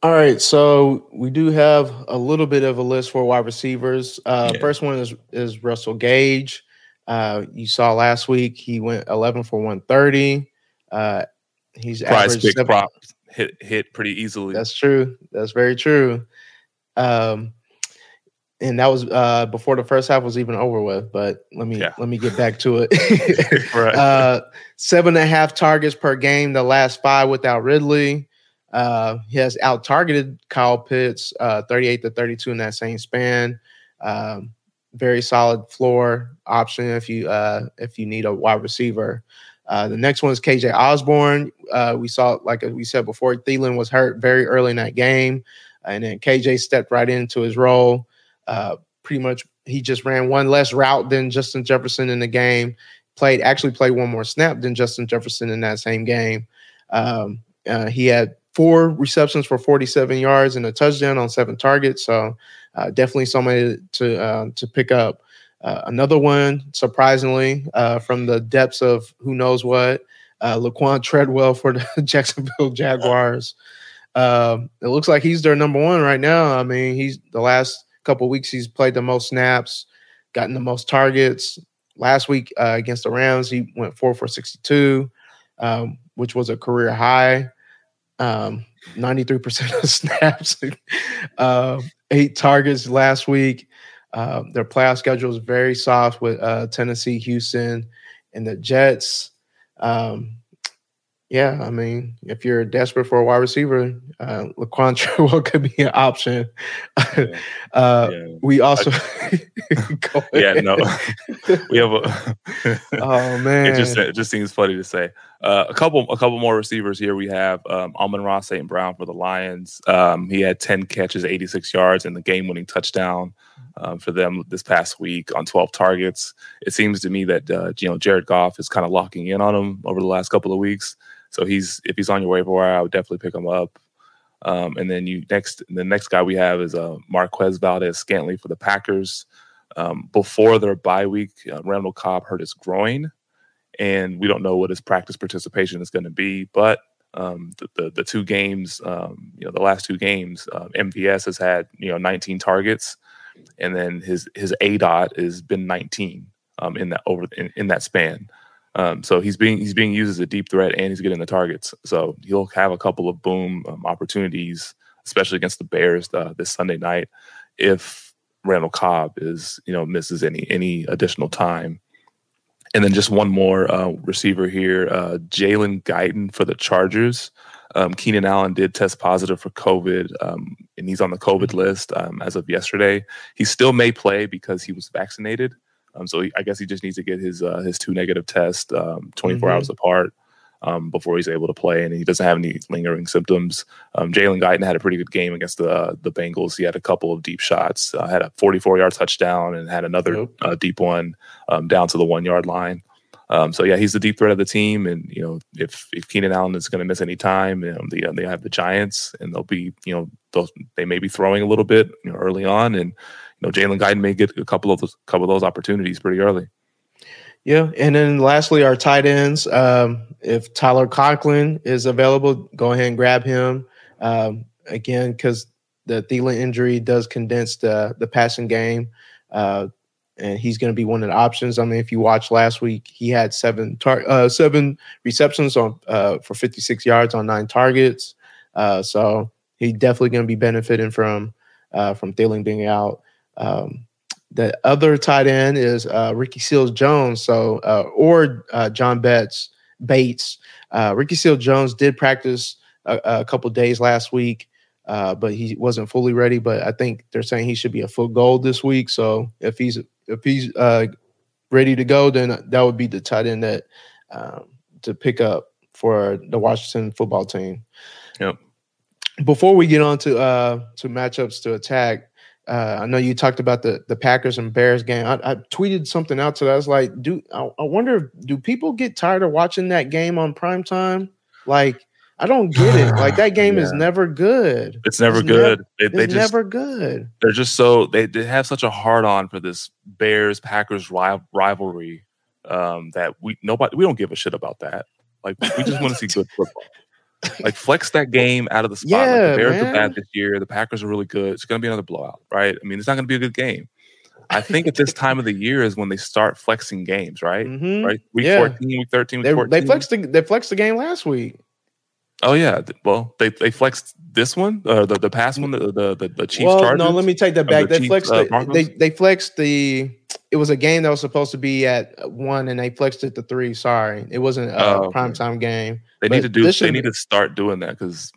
All right, so we do have a little bit of a list for wide receivers. Uh, yeah. First one is is Russell Gage. Uh, you saw last week he went 11 for 130. Uh, he's prize pick prop hit hit pretty easily. That's true. That's very true. Um, and that was uh, before the first half was even over with. But let me yeah. let me get back to it. right. uh, seven and a half targets per game. The last five without Ridley. Uh, he has out targeted Kyle Pitts, uh, 38 to 32 in that same span. Um, very solid floor option if you uh, if you need a wide receiver. Uh, the next one is KJ Osborne. Uh, we saw, like we said before, Thielen was hurt very early in that game, and then KJ stepped right into his role. Uh, pretty much, he just ran one less route than Justin Jefferson in the game. Played actually played one more snap than Justin Jefferson in that same game. Um, he had four receptions for 47 yards and a touchdown on seven targets. So uh, definitely somebody to uh, to pick up. Uh, another one, surprisingly, uh, from the depths of who knows what, uh, Laquan Treadwell for the Jacksonville Jaguars. Um, it looks like he's their number one right now. I mean, he's the last couple weeks he's played the most snaps, gotten the most targets. Last week uh, against the Rams, he went four for 62, um, which was a career high. Um, 93% of snaps, uh, eight targets last week. Uh, their playoff schedule is very soft with uh, Tennessee, Houston, and the Jets. Um, yeah, I mean, if you're desperate for a wide receiver, uh, Laquan Treadwell could be an option. Yeah. uh, yeah. We also, yeah, no, we have a oh man, it just it just seems funny to say. Uh, a couple a couple more receivers here. We have um, Amon-Ra St. Brown for the Lions. Um, he had ten catches, eighty six yards, and the game winning touchdown um, for them this past week on twelve targets. It seems to me that uh, you know Jared Goff is kind of locking in on him over the last couple of weeks. So he's if he's on your waiver wire, I would definitely pick him up. Um, and then you next the next guy we have is uh, Marquez Valdes-Scantling for the Packers. Um, before their bye week, uh, Randall Cobb hurt his groin, and we don't know what his practice participation is going to be. But um, the, the, the two games, um, you know, the last two games, uh, MVS has had you know 19 targets, and then his his aDOT has been 19 um, in that over in, in that span. Um, so he's being he's being used as a deep threat, and he's getting the targets. So he'll have a couple of boom um, opportunities, especially against the Bears uh, this Sunday night, if Randall Cobb is you know misses any any additional time. And then just one more uh, receiver here, uh, Jalen Guyton for the Chargers. Um, Keenan Allen did test positive for COVID, um, and he's on the COVID list um, as of yesterday. He still may play because he was vaccinated. Um, so he, I guess he just needs to get his uh, his two negative tests um, 24 mm-hmm. hours apart um, before he's able to play, and he doesn't have any lingering symptoms. Um, Jalen Guyton had a pretty good game against the uh, the Bengals. He had a couple of deep shots, uh, had a 44 yard touchdown, and had another yep. uh, deep one um, down to the one yard line. Um, so yeah, he's the deep threat of the team, and you know if if Keenan Allen is going to miss any time, you know, they they have the Giants, and they'll be you know those, they may be throwing a little bit you know, early on, and you know Jalen Guyton may get a couple of those couple of those opportunities pretty early. Yeah, and then lastly, our tight ends. Um, if Tyler Conklin is available, go ahead and grab him. Um, again, because the Thielen injury does condense the the passing game, uh, and he's going to be one of the options. I mean, if you watch last week, he had seven tar- uh, seven receptions on uh, for 56 yards on nine targets. Uh, so he's definitely going to be benefiting from uh, from Thielen being out. Um, the other tight end is uh, Ricky Seals Jones, so uh, or uh, John Betts Bates. Uh, Ricky Seals Jones did practice a, a couple days last week, uh, but he wasn't fully ready. But I think they're saying he should be a full goal this week. So if he's if he's uh, ready to go, then that would be the tight end that um, to pick up for the Washington football team. Yep. Before we get on to uh, to matchups to attack, uh, I know you talked about the the Packers and Bears game. I, I tweeted something out to that. I was like, do I, I, wonder do people get tired of watching that game on prime time? Like, I don't get it. Like that game yeah. is never good. It's never it's good. Never, they, they just, never good. They're just so they, they have such a hard on for this Bears Packers rivalry um, that we nobody we don't give a shit about that. Like we just want to see good football like flex that game out of the spot. Yeah, like the Bears man. are bad this year. The Packers are really good. It's going to be another blowout, right? I mean, it's not going to be a good game. I think at this time of the year is when they start flexing games, right? Mm-hmm. Right, week yeah. fourteen, week thirteen, week they, 14. They flexed the they flexed the game last week. Oh yeah, well they they flexed this one, uh, the the past one, the the the, the Chiefs. Well, Chargers, no, let me take that back. The they Chiefs, flexed uh, the, they they flexed the. It was a game that was supposed to be at one, and they flexed it to three. Sorry, it wasn't a oh, okay. primetime game. They but need to do. They need to start doing that because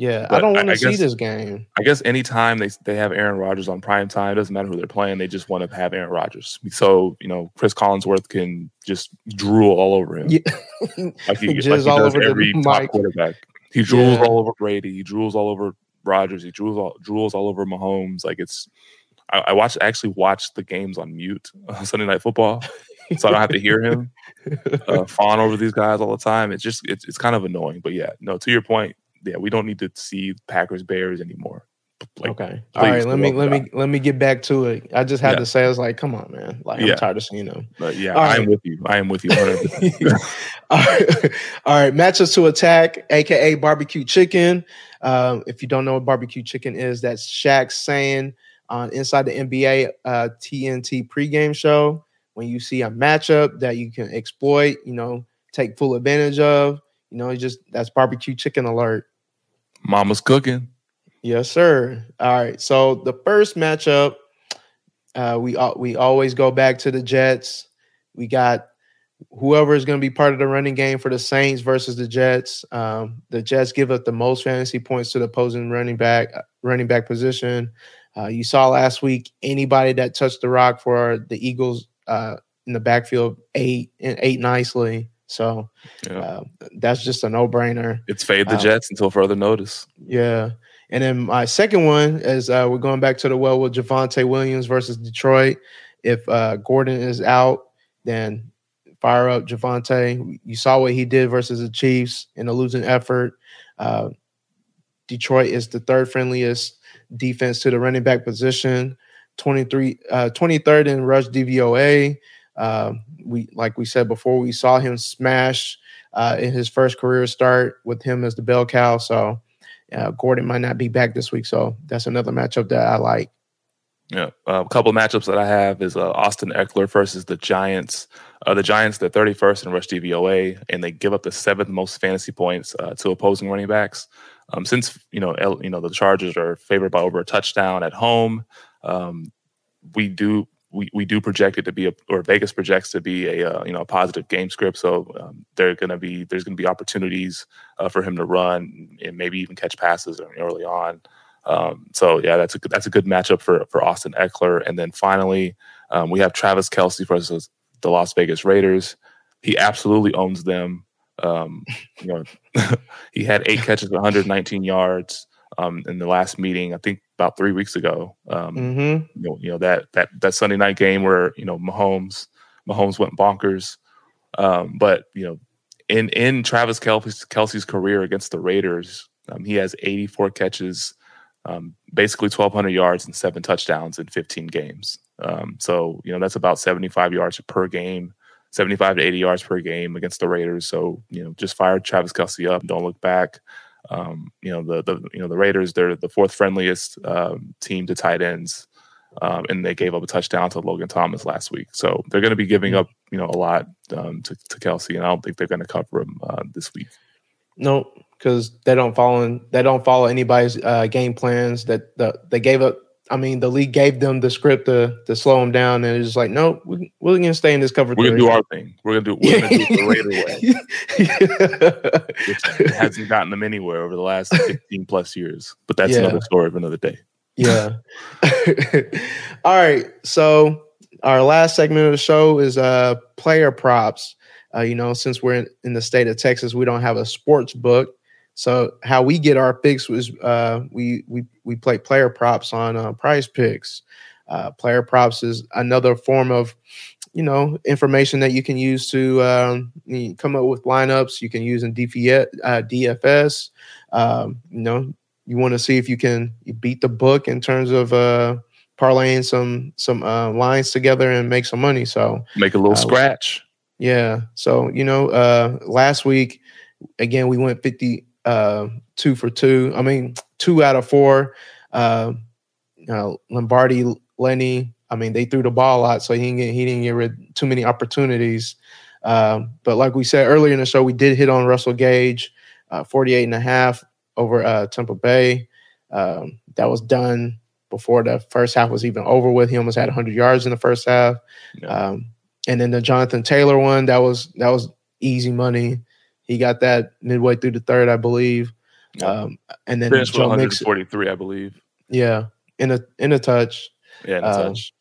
yeah, I don't want to see this game. I guess anytime they they have Aaron Rodgers on prime time, doesn't matter who they're playing, they just want to have Aaron Rodgers. So you know, Chris Collinsworth can just drool all over him, yeah. like he, like he does every top quarterback. He drools yeah. all over Brady. He drools all over Rodgers. He drools all drools all over Mahomes. Like it's, I, I watched actually watched the games on mute on Sunday Night Football, so I don't have to hear him uh, fawn over these guys all the time. It's just it's it's kind of annoying. But yeah, no. To your point, yeah, we don't need to see Packers Bears anymore. Like, okay. All right. Let me let me let me get back to it. I just had yeah. to say I was like, come on, man. Like yeah. I'm tired of seeing them. But yeah, I am with you. I am with you. All right. All right. Matches to attack, aka barbecue chicken. Um, if you don't know what barbecue chicken is, that's Shaq saying on Inside the NBA uh, TNT pregame show. When you see a matchup that you can exploit, you know, take full advantage of, you know, just that's barbecue chicken alert. Mama's cooking. Yes, sir. All right. So the first matchup, uh, we we always go back to the Jets. We got whoever is going to be part of the running game for the Saints versus the Jets. Um, the Jets give up the most fantasy points to the opposing running back uh, running back position. Uh, you saw last week anybody that touched the rock for the Eagles uh, in the backfield ate and ate nicely. So yeah. uh, that's just a no brainer. It's fade the uh, Jets until further notice. Yeah. And then my second one is uh, we're going back to the well with Javonte Williams versus Detroit. If uh, Gordon is out, then fire up Javonte. You saw what he did versus the Chiefs in a losing effort. Uh, Detroit is the third friendliest defense to the running back position, 23, uh, 23rd in rush DVOA. Uh, we like we said before, we saw him smash uh, in his first career start with him as the bell cow. So uh, Gordon might not be back this week, so that's another matchup that I like. Yeah, uh, a couple of matchups that I have is uh, Austin Ekeler versus the Giants. Uh, the Giants, they're 31st in rush DVOA, and they give up the seventh most fantasy points uh, to opposing running backs. Um, since you know, L, you know, the Chargers are favored by over a touchdown at home, um, we do we, we do project it to be a or Vegas projects to be a uh, you know a positive game script. So um, they're to be there's to be opportunities uh, for him to run and maybe even catch passes early on. Um, so yeah, that's a that's a good matchup for for Austin Ekeler. And then finally, um, we have Travis Kelce versus the Las Vegas Raiders. He absolutely owns them. Um, you know, he had eight catches, 119 yards um, in the last meeting. I think about three weeks ago. Um, mm-hmm. you, know, you know that that that Sunday night game where you know Mahomes Mahomes went bonkers. Um, but you know, in in Travis Kelsey's, Kelce's career against the Raiders, um, he has 84 catches, um, basically 1,200 yards and seven touchdowns in 15 games. Um, so you know that's about 75 yards per game. 75 to 80 yards per game against the Raiders. So, you know, just fire Travis Kelce up. Don't look back. Um, you know the the you know the Raiders they're the fourth friendliest um, team to tight ends, um, and they gave up a touchdown to Logan Thomas last week. So they're going to be giving up you know a lot um, to to Kelce, and I don't think they're going to cover him uh, this week. No, because they don't follow in, they don't follow anybody's uh, game plans. That the, they gave up I mean, the league gave them the script to to slow them down, and it's like, no, we, we're gonna stay in this cover. We're gonna do our thing. We're gonna do. We're gonna do it the Raider way. Which hasn't gotten them anywhere over the last fifteen plus years. But that's yeah. another story of another day. Yeah. All right. So our last segment of the show is uh player props. Uh, you know, since we're in, in the state of Texas, we don't have a sports book. So how we get our picks was uh, we we we play player props on uh, Prize Picks. Uh, player props is another form of you know information that you can use to um, come up with lineups. You can use in DFS. Uh, DFS. Um, you know, you want to see if you can beat the book in terms of uh, parlaying some some uh, lines together and make some money. So make a little scratch. Yeah. So you know, last week again we went fifty uh, two for two. I mean, two out of four. Uh, you know, Lombardi, Lenny. I mean, they threw the ball a lot, so he didn't get, he didn't get rid too many opportunities. Um, but like we said earlier in the show, we did hit on Russell Gage, uh, 48 and a half over uh, Tampa Bay. Um, that was done before the first half was even over with. He almost had 100 yards in the first half. Yeah. Um, and then the Jonathan Taylor one, that was that was easy money. He got that midway through the third, I believe. Um, and then Joe 143, Mixon, I believe. Yeah, in a in a touch. Yeah, in a um, touch.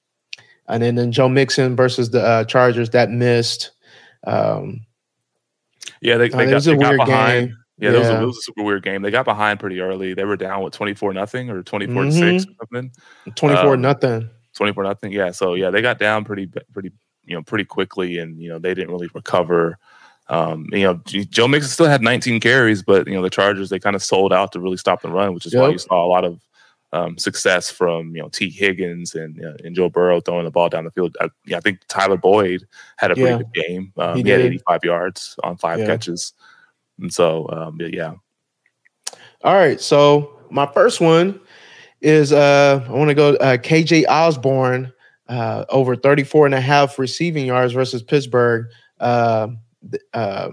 And then, then Joe Mixon versus the uh, Chargers that missed. Um, yeah, they, they, got, they got behind. Game. Yeah, yeah. That was, a, was, a, super weird game. They got behind pretty early. They were down with twenty four nothing or twenty four mm-hmm. six something. Twenty four um, nothing. Twenty four nothing. Yeah. So yeah, they got down pretty pretty you know pretty quickly, and you know they didn't really recover. Um, you know, Joe Mixon still had 19 carries, but you know the Chargers they kind of sold out to really stop the run, which is yep. why you saw a lot of um, success from you know T Higgins and uh, and Joe Burrow throwing the ball down the field. I, yeah, I think Tyler Boyd had a pretty yeah. good game. Um, he, he had 85 yards on five yeah. catches, and so um, yeah. All right, so my first one is uh, I want to go uh, KJ Osborne uh, over 34 and a half receiving yards versus Pittsburgh. Uh, uh,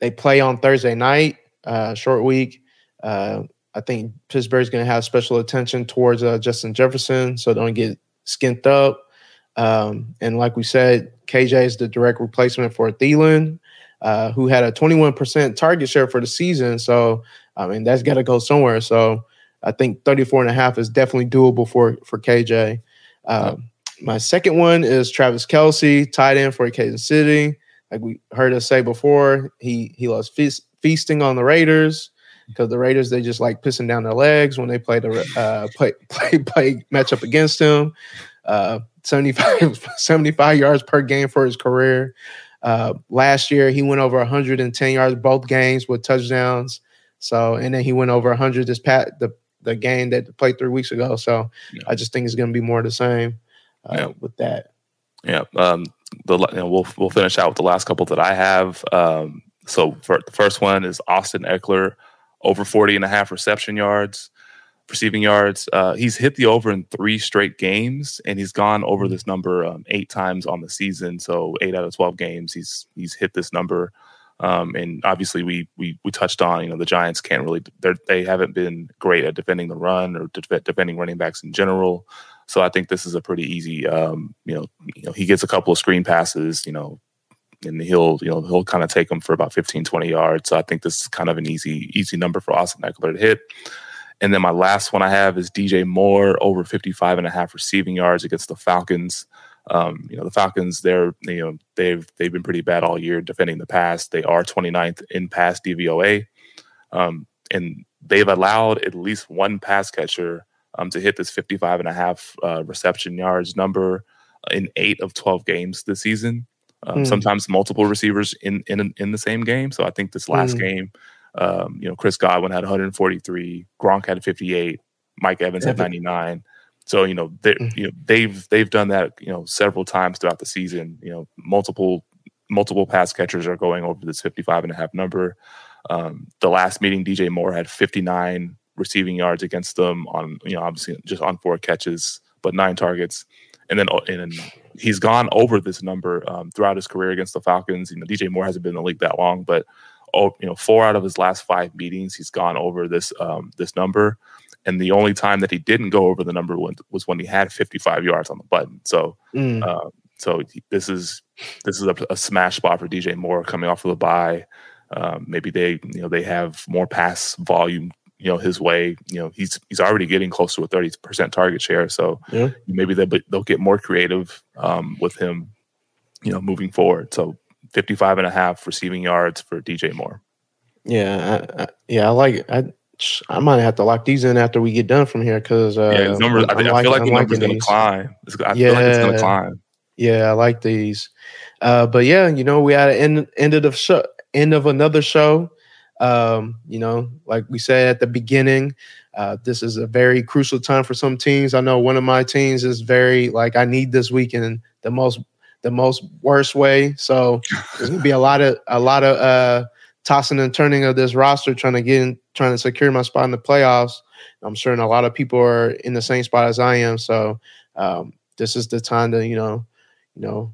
they play on Thursday night, uh, short week. Uh, I think Pittsburgh's going to have special attention towards uh, Justin Jefferson, so don't get skint up. Um, and like we said, KJ is the direct replacement for Thielen, uh, who had a 21% target share for the season. So, I mean, that's got to go somewhere. So, I think 34 and a half is definitely doable for for KJ. Um, my second one is Travis Kelce, tight end for Kansas City. Like we heard us say before, he he loves feast, feasting on the Raiders because the Raiders they just like pissing down their legs when they play the uh, play play play matchup against him. Uh, 75, 75 yards per game for his career. Uh, last year he went over 110 yards both games with touchdowns. So and then he went over 100 this pat the the game that played three weeks ago. So yeah. I just think it's going to be more of the same uh, yeah. with that. Yeah. Um, the you know, we'll we'll finish out with the last couple that I have. Um, so the first one is Austin Ekeler, over 40 and a half reception yards, receiving yards. Uh, he's hit the over in three straight games, and he's gone over this number um, eight times on the season. So eight out of 12 games, he's he's hit this number. Um, and obviously, we we we touched on you know the Giants can't really they haven't been great at defending the run or defending running backs in general. So I think this is a pretty easy. Um, you know, you know he gets a couple of screen passes. You know, and he'll you know he'll kind of take them for about 15 20 yards so i think this is kind of an easy easy number for austin ekeler to hit and then my last one i have is dj moore over 55 and a half receiving yards against the falcons um, you know the falcons they're you know they've they've been pretty bad all year defending the pass they are 29th in pass dvoa um, and they've allowed at least one pass catcher um, to hit this 55 and a half uh, reception yards number in eight of 12 games this season um, mm. Sometimes multiple receivers in in in the same game. So I think this last mm. game, um, you know, Chris Godwin had 143, Gronk had 58, Mike Evans had 99. So you know, they mm. you know they've they've done that you know several times throughout the season. You know, multiple multiple pass catchers are going over this 55 and a half number. Um, the last meeting, DJ Moore had 59 receiving yards against them on you know obviously just on four catches, but nine targets and then and he's gone over this number um, throughout his career against the Falcons. You know, DJ Moore hasn't been in the league that long, but oh, you know, four out of his last five meetings, he's gone over this um, this number. And the only time that he didn't go over the number was when he had 55 yards on the button. So, mm. uh, so this is this is a, a, smash spot for DJ Moore coming off of the bye. Um, maybe they you know they have more pass volume you know his way. You know he's he's already getting close to a thirty percent target share. So yeah. maybe they'll they'll get more creative um, with him. You know, moving forward. So 55 and a half receiving yards for DJ Moore. Yeah, I, I, yeah, I like. I I might have to lock these in after we get done from here because uh, yeah, numbers. I, I, feel like the numbers gonna climb. I yeah, feel like it's gonna climb. Yeah, I like these. Uh, but yeah, you know, we had an end end of the show, end of another show. Um, you know, like we said at the beginning, uh, this is a very crucial time for some teams. I know one of my teams is very like I need this weekend the most the most worst way. So there's gonna be a lot of a lot of uh, tossing and turning of this roster, trying to get in, trying to secure my spot in the playoffs. I'm sure a lot of people are in the same spot as I am. So um, this is the time to you know, you know,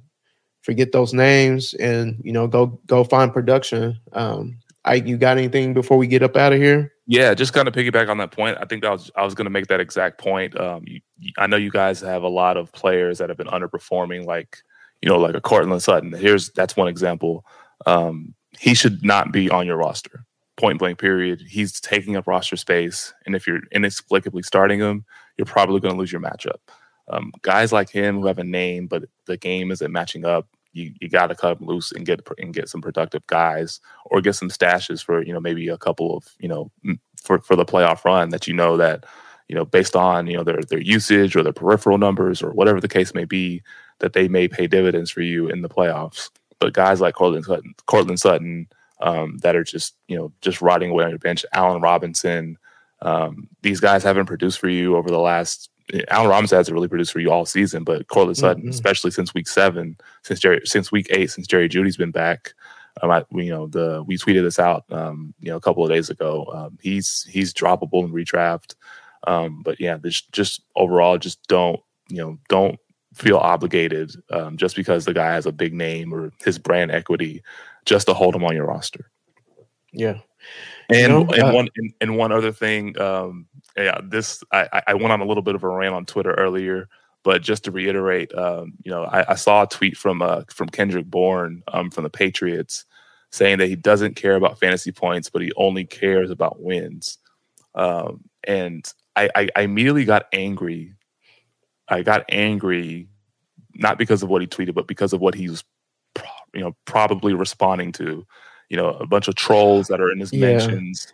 forget those names and you know go go find production. Um, You got anything before we get up out of here? Yeah, just kind of piggyback on that point. I think that was I was going to make that exact point. Um, you, I know you guys have a lot of players that have been underperforming, like you know, like a Courtland Sutton. Here's that's one example. Um, he should not be on your roster. Point blank. Period. He's taking up roster space, and if you're inexplicably starting him, you're probably going to lose your matchup. Um, guys like him who have a name, but the game isn't matching up you, you got to cut loose and get and get some productive guys or get some stashes for you know maybe a couple of you know for for the playoff run that you know that you know based on you know their their usage or their peripheral numbers or whatever the case may be that they may pay dividends for you in the playoffs. But guys like Courtland Sutton, Courtland Sutton um, that are just you know just rotting away on your bench, Allen Robinson. Um, these guys haven't produced for you over the last Allen Robinson hasn't really produced for you all season, but Courtland Sutton, mm-hmm. especially since week seven, since Jerry, since week eight, since Jerry Jeudy's been back, um, I, you know, the we tweeted this out, um, you know, a couple of days ago. Um, he's he's droppable in redraft, um, but yeah, this just overall, just don't you know, don't feel obligated um, just because the guy has a big name or his brand equity, just to hold him on your roster. Yeah, and and uh, one and, and, one other thing, um, yeah, this I, I went on a little bit of a rant on Twitter earlier, but just to reiterate, um, you know, I, I, saw a tweet from uh, from Kendrick Bourne um, from the Patriots saying that he doesn't care about fantasy points, but he only cares about wins. Um, and I, I, I immediately got angry. I got angry not because of what he tweeted, but because of what he was, pro- you know, probably responding to. You know, a bunch of trolls that are in his Yeah. mentions,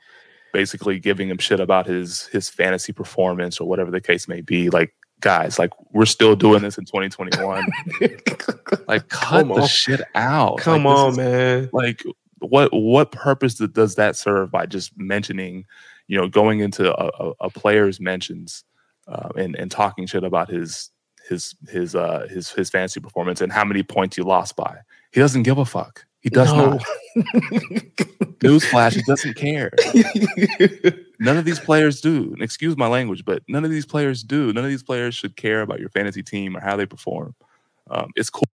basically giving him shit about his his fantasy performance or whatever the case may be. Like, guys, like we're still doing this in 2021. like, cut Come the on. shit out. Come Like, on, is- man. like what what purpose does that serve by just mentioning you know going into a, a, a player's mentions uh, and and talking shit about his his his uh his his fantasy performance and how many points you lost by he doesn't give a fuck he does No. not. Newsflash he doesn't care. None of these players do. Excuse my language but none of these players do. None of these players should care about your fantasy team or how they perform. Um, it's cool